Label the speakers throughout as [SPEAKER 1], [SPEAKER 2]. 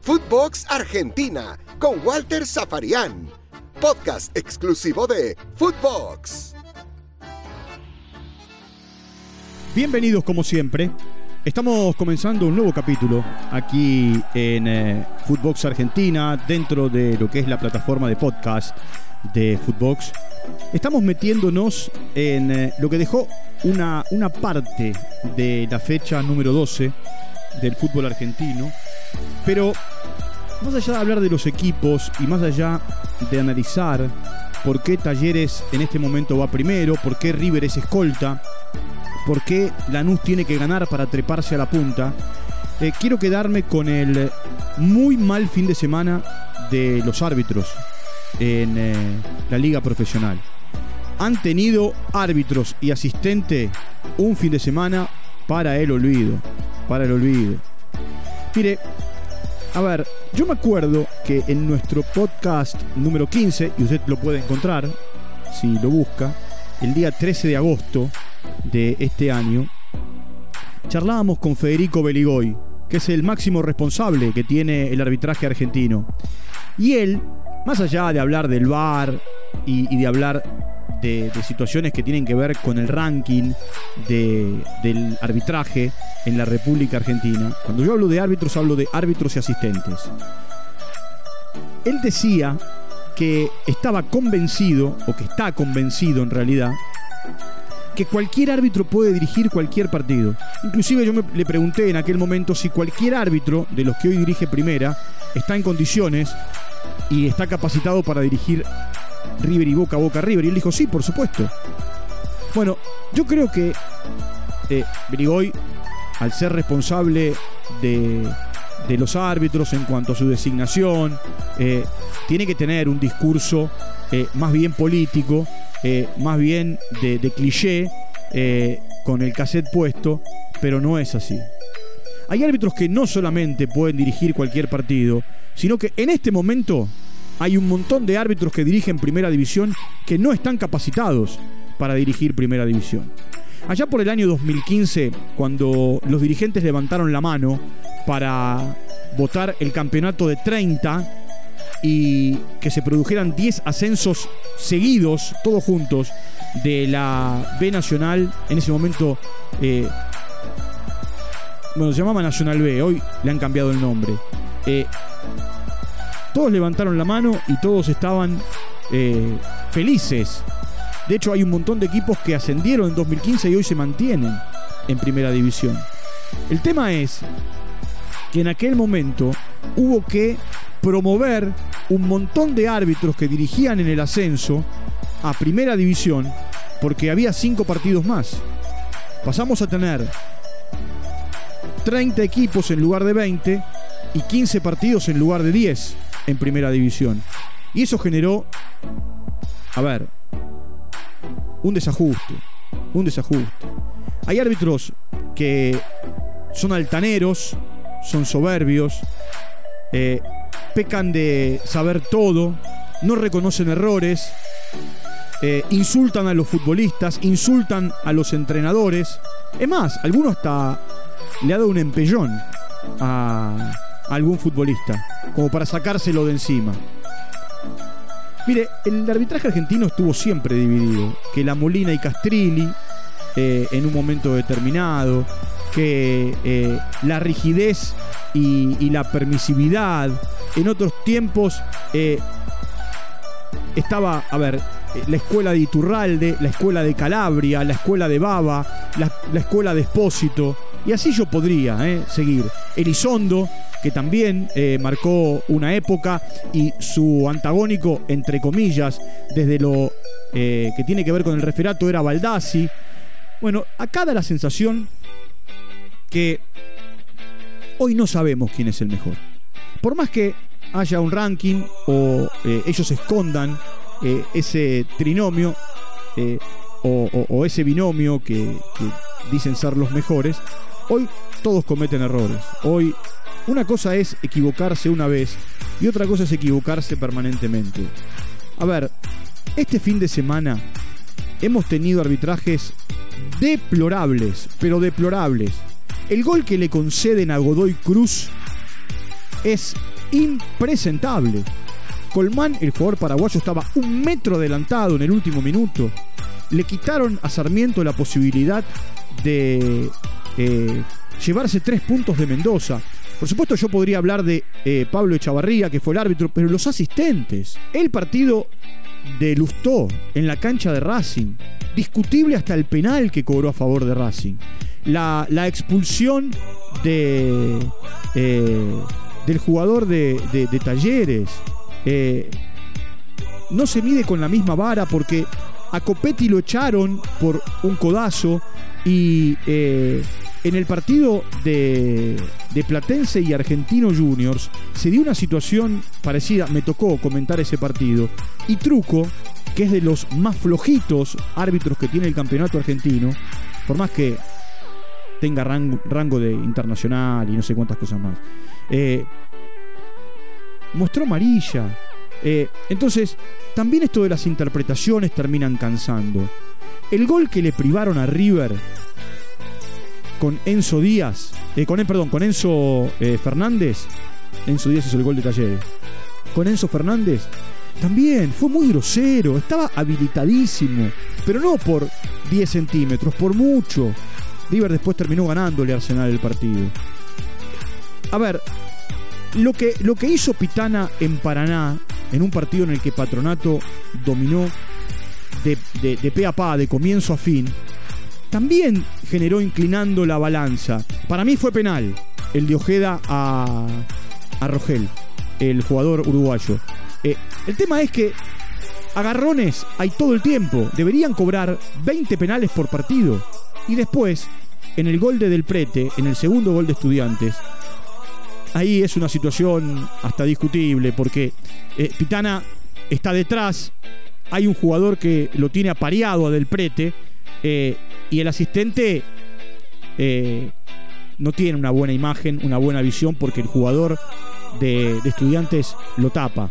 [SPEAKER 1] Footbox Argentina con Walter Zafarian. Podcast exclusivo de Footbox.
[SPEAKER 2] Bienvenidos como siempre. Estamos comenzando un nuevo capítulo aquí en eh, Footbox Argentina, dentro de lo que es la plataforma de podcast de Footbox. Estamos metiéndonos en eh, lo que dejó una, una parte de la fecha número 12 del fútbol argentino, pero más allá de hablar de los equipos y más allá de analizar por qué Talleres en este momento va primero, por qué River es escolta, por qué Lanús tiene que ganar para treparse a la punta, eh, quiero quedarme con el muy mal fin de semana de los árbitros en eh, la liga profesional. Han tenido árbitros y asistente un fin de semana para el olvido, para el olvido. Mire, a ver, yo me acuerdo que en nuestro podcast número 15, y usted lo puede encontrar si lo busca, el día 13 de agosto de este año, charlábamos con Federico Beligoy, que es el máximo responsable que tiene el arbitraje argentino. Y él, más allá de hablar del VAR y, y de hablar de, situaciones que tienen que ver con el ranking del arbitraje en la República Argentina. Cuando yo hablo de árbitros, hablo de árbitros y asistentes. Él decía que estaba convencido, o que está convencido en realidad, que cualquier árbitro puede dirigir cualquier partido. Inclusive yo me, le pregunté en aquel momento si cualquier árbitro de los que hoy dirige primera está en condiciones y está capacitado para dirigir River y Boca, Boca, River. Y él dijo, sí, por supuesto. Bueno, yo creo que eh, Brigoy, al ser responsable de, los árbitros en cuanto a su designación, eh, tiene que tener un discurso eh, más bien político, eh, más bien de, de cliché, con el cassette puesto, pero no es así. Hay árbitros que no solamente pueden dirigir cualquier partido, sino que en este momento hay un montón de árbitros que dirigen primera división que no están capacitados para dirigir primera división. Allá por el año 2015, cuando los dirigentes levantaron la mano para votar el campeonato de 30 y que se produjeran 10 ascensos seguidos, todos juntos, de la B Nacional, en ese momento, eh, bueno, se llamaba Nacional B, hoy le han cambiado el nombre. Eh, todos levantaron la mano y todos estaban eh, felices. De hecho, hay un montón de equipos que ascendieron en 2015 y hoy se mantienen en primera división. El tema es que en aquel momento hubo que promover un montón de árbitros que dirigían en el ascenso a primera división porque había cinco partidos más. Pasamos a tener 30 equipos en lugar de 20 y 15 partidos en lugar de 10 en primera división. Y eso generó, a ver, un desajuste, un desajuste. Hay árbitros que son altaneros, son soberbios, eh, pecan de saber todo, no reconocen errores, eh, insultan a los futbolistas, insultan a los entrenadores. Es más, alguno hasta le ha dado un empellón a, algún futbolista, como para sacárselo de encima. Mire, el arbitraje argentino estuvo siempre dividido, que la Molina y Castrilli eh, en un momento determinado, que eh, la rigidez y, la permisividad en otros tiempos eh, estaba, a ver, la escuela de Iturralde, la escuela de Calabria, la escuela de Baba, la, la escuela de Espósito, y así yo podría seguir. Elizondo, que también eh, marcó una época y su antagónico, entre comillas, desde lo eh, que tiene que ver con el referato era Baldassi. Bueno, acá da la sensación que hoy no sabemos quién es el mejor. Por más que haya un ranking o eh, ellos escondan ese trinomio o, ese binomio que dicen ser los mejores, hoy todos cometen errores. Hoy una cosa es equivocarse una vez y otra cosa es equivocarse permanentemente. A ver, este fin de semana hemos tenido arbitrajes deplorables, pero deplorables. El gol que le conceden a Godoy Cruz es impresentable. Colmán, el jugador paraguayo, estaba un metro adelantado en el último minuto. Le quitaron a Sarmiento la posibilidad de eh, llevarse tres puntos de Mendoza. Por supuesto, yo podría hablar de eh, Pablo Echavarría, que fue el árbitro, pero los asistentes. El partido de Lustó en la cancha de Racing. Discutible hasta el penal que cobró a favor de Racing. La, expulsión de, eh, del jugador de, Talleres. No se mide con la misma vara porque a Copetti lo echaron por un codazo y en el partido de, Platense y Argentino Juniors se dio una situación parecida, me tocó comentar ese partido, y Truco, que es de los más flojitos árbitros que tiene el campeonato argentino, por más que tenga rango, de internacional y no sé cuántas cosas más, eh, mostró amarilla. Eh, entonces, también esto de las interpretaciones terminan cansando. El gol que le privaron a River con Enzo Díaz, eh, con, perdón, con Enzo eh, Fernández, Enzo Díaz es el gol de Talleres, con Enzo Fernández, también fue muy grosero, estaba habilitadísimo, pero no por 10 centímetros, por mucho. River después terminó ganándole Arsenal el partido. A ver, lo que, lo que hizo Pitana en Paraná, en un partido en el que Patronato dominó de, de, a pa, de comienzo a fin, también generó inclinando la balanza. Para mí fue penal el de Ojeda a, a Rogel, el jugador uruguayo. Eh, el tema es que agarrones hay todo el tiempo. Deberían cobrar 20 penales por partido. Y después, en el gol de Del Prete, en el segundo gol de Estudiantes, ahí es una situación hasta discutible porque eh, Pitana está detrás, hay un jugador que lo tiene apareado a Del Prete eh, y el asistente eh, no tiene una buena imagen, una buena visión, porque el jugador de, estudiantes lo tapa.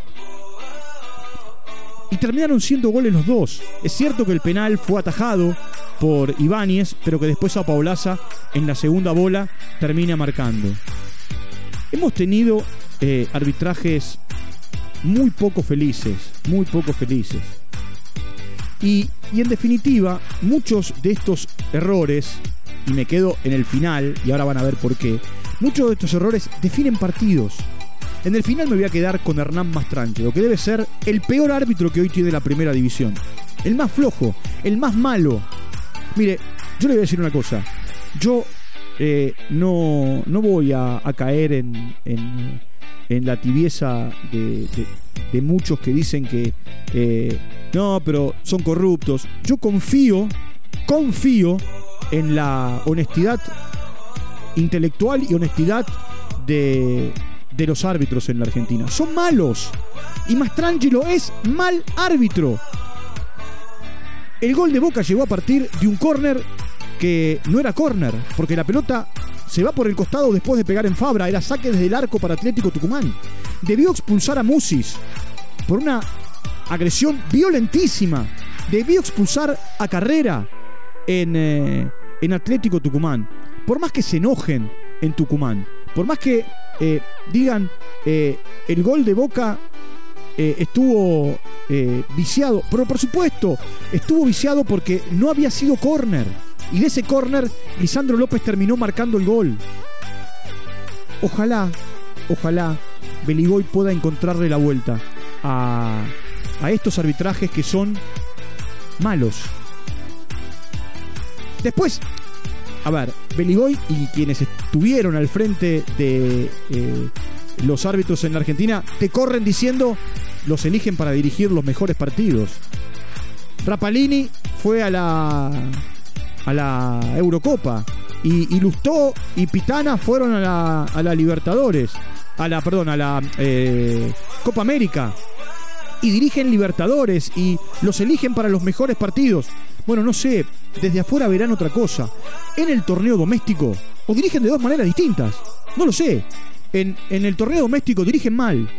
[SPEAKER 2] Y terminaron siendo goles los dos. Es cierto que el penal fue atajado por Ibáñez, pero que después a Paulaza en la segunda bola termina marcando. Hemos tenido eh, arbitrajes muy poco felices, muy poco felices. Y, en definitiva, muchos de estos errores, y me quedo en el final, y ahora van a ver por qué, muchos de estos errores definen partidos. En el final me voy a quedar con Hernán Mastranche, que debe ser el peor árbitro que hoy tiene la primera división. El más flojo, el más malo. Mire, yo le voy a decir una cosa. Yo eh, no, no voy a, caer en, la tibieza de, de, muchos que dicen que eh, no, pero son corruptos. Yo confío, confío en la honestidad intelectual y honestidad de, de los árbitros en la Argentina. Son malos. Y Mastrangelo es mal árbitro. El gol de Boca llegó a partir de un córner que no era córner, porque la pelota se va por el costado después de pegar en Fabra, era saque desde el arco para Atlético Tucumán. Debió expulsar a Musis por una agresión violentísima. Debió expulsar a Carrera en, eh, en Atlético Tucumán. Por más que se enojen en Tucumán, por más que eh, digan eh, el gol de Boca estuvo viciado, pero por supuesto estuvo viciado porque no había sido córner. Y de ese córner, Lisandro López terminó marcando el gol. Ojalá, ojalá Beligoy pueda encontrarle la vuelta a, a estos arbitrajes que son malos. Después, a ver, Beligoy y quienes estuvieron al frente de eh, los árbitros en la Argentina te corren diciendo los eligen para dirigir los mejores partidos. Rapalini fue a la a la Eurocopa y, y Lustó y Pitana fueron a la, a la Libertadores, a la perdón, a la eh, Copa América y dirigen Libertadores y los eligen para los mejores partidos. Bueno, no sé, desde afuera verán otra cosa. En el torneo doméstico, o dirigen de dos maneras distintas. No lo sé. En, en el torneo doméstico dirigen mal.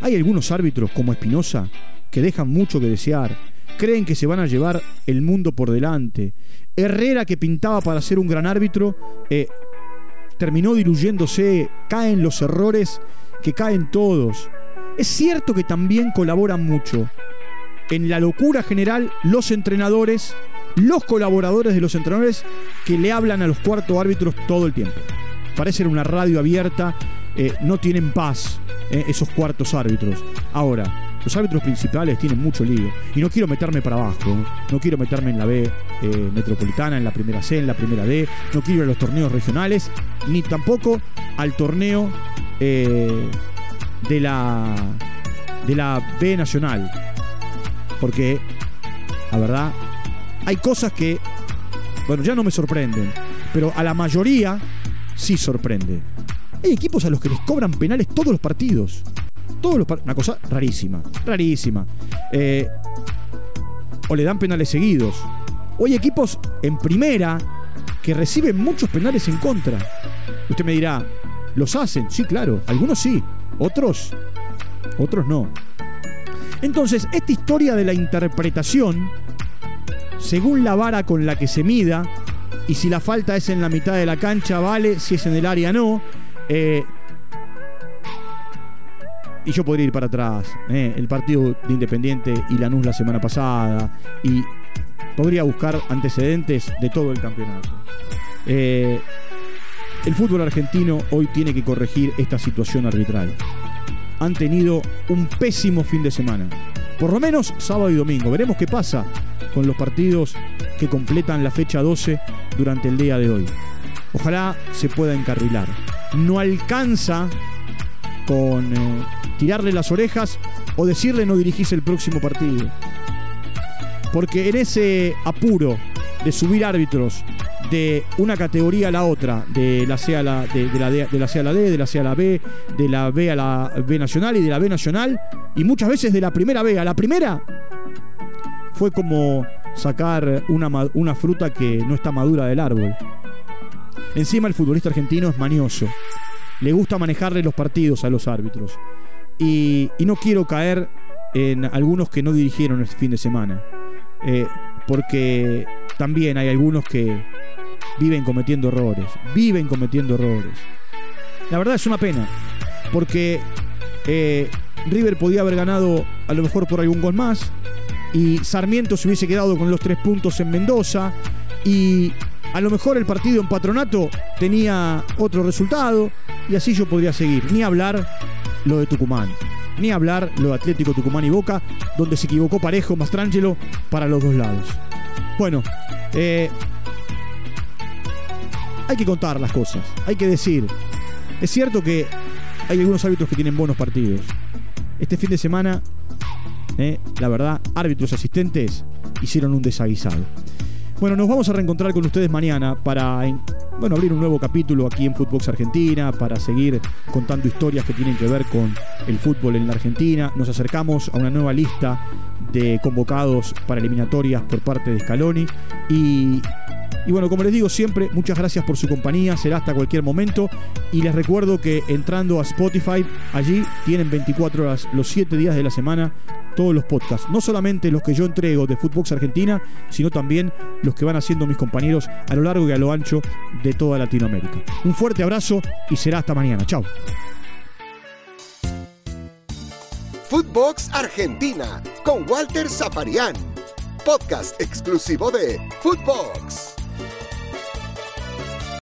[SPEAKER 2] Hay algunos árbitros, como Espinosa, que dejan mucho que desear. Creen que se van a llevar el mundo por delante. Herrera, que pintaba para ser un gran árbitro, eh, terminó diluyéndose, caen los errores que caen todos. Es cierto que también colaboran mucho en la locura general los entrenadores, los colaboradores de los entrenadores que le hablan a los cuartos árbitros todo el tiempo. Parecen una radio abierta, eh, no tienen paz eh, esos cuartos árbitros. Ahora, los árbitros principales tienen mucho lío. Y no quiero meterme para abajo. No quiero meterme en la B eh, metropolitana, en la primera C, en la primera D. No quiero ir a los torneos regionales. Ni tampoco al torneo eh, de, la, de la B nacional. Porque, la verdad, hay cosas que, bueno, ya no me sorprenden. Pero a la mayoría sí sorprende. Hay equipos a los que les cobran penales todos los partidos. Todos los una cosa rarísima, rarísima. Eh, o le dan penales seguidos. O hay equipos en primera que reciben muchos penales en contra. Usted me dirá, ¿los hacen? Sí, claro. Algunos sí. Otros, otros no. Entonces, esta historia de la interpretación, según la vara con la que se mida, y si la falta es en la mitad de la cancha, vale, si es en el área, no. Eh, y yo podría ir para atrás. Eh, el partido de Independiente y Lanús la semana pasada. Y podría buscar antecedentes de todo el campeonato. Eh, el fútbol argentino hoy tiene que corregir esta situación arbitral. Han tenido un pésimo fin de semana. Por lo menos sábado y domingo. Veremos qué pasa con los partidos que completan la fecha 12 durante el día de hoy. Ojalá se pueda encarrilar. No alcanza con eh, tirarle las orejas o decirle no dirigís el próximo partido. Porque en ese apuro de subir árbitros de una categoría a la otra, de la C a la, la, de la C a la D, de la C a la B, de la B a la B nacional y de la B nacional, y muchas veces de la primera B a la primera, fue como sacar una, una fruta que no está madura del árbol. Encima el futbolista argentino es manioso le gusta manejarle los partidos a los árbitros. Y, no quiero caer en algunos que no dirigieron este fin de semana. Eh, porque también hay algunos que viven cometiendo errores. Viven cometiendo errores. La verdad es una pena. Porque eh, River podía haber ganado a lo mejor por algún gol más. Y Sarmiento se hubiese quedado con los tres puntos en Mendoza. Y a lo mejor el partido en Patronato tenía otro resultado y así yo podría seguir. Ni hablar lo de Tucumán. Ni hablar lo de Atlético Tucumán y Boca, donde se equivocó Parejo Mastrangelo para los dos lados. Bueno, eh, hay que contar las cosas, hay que decir. Es cierto que hay algunos árbitros que tienen buenos partidos. Este fin de semana, eh, la verdad, árbitros asistentes hicieron un desaguisado. Bueno, nos vamos a reencontrar con ustedes mañana para bueno, abrir un nuevo capítulo aquí en Footbox Argentina, para seguir contando historias que tienen que ver con el fútbol en la Argentina. Nos acercamos a una nueva lista de convocados para eliminatorias por parte de Scaloni y y bueno, como les digo siempre, muchas gracias por su compañía, será hasta cualquier momento. Y les recuerdo que entrando a Spotify, allí tienen 24 horas, los 7 días de la semana, todos los podcasts. No solamente los que yo entrego de Footbox Argentina, sino también los que van haciendo mis compañeros a lo largo y a lo ancho de toda Latinoamérica. Un fuerte abrazo y será hasta mañana. Chao.
[SPEAKER 1] Footbox Argentina con Walter Zafarian. Podcast exclusivo de Footbox.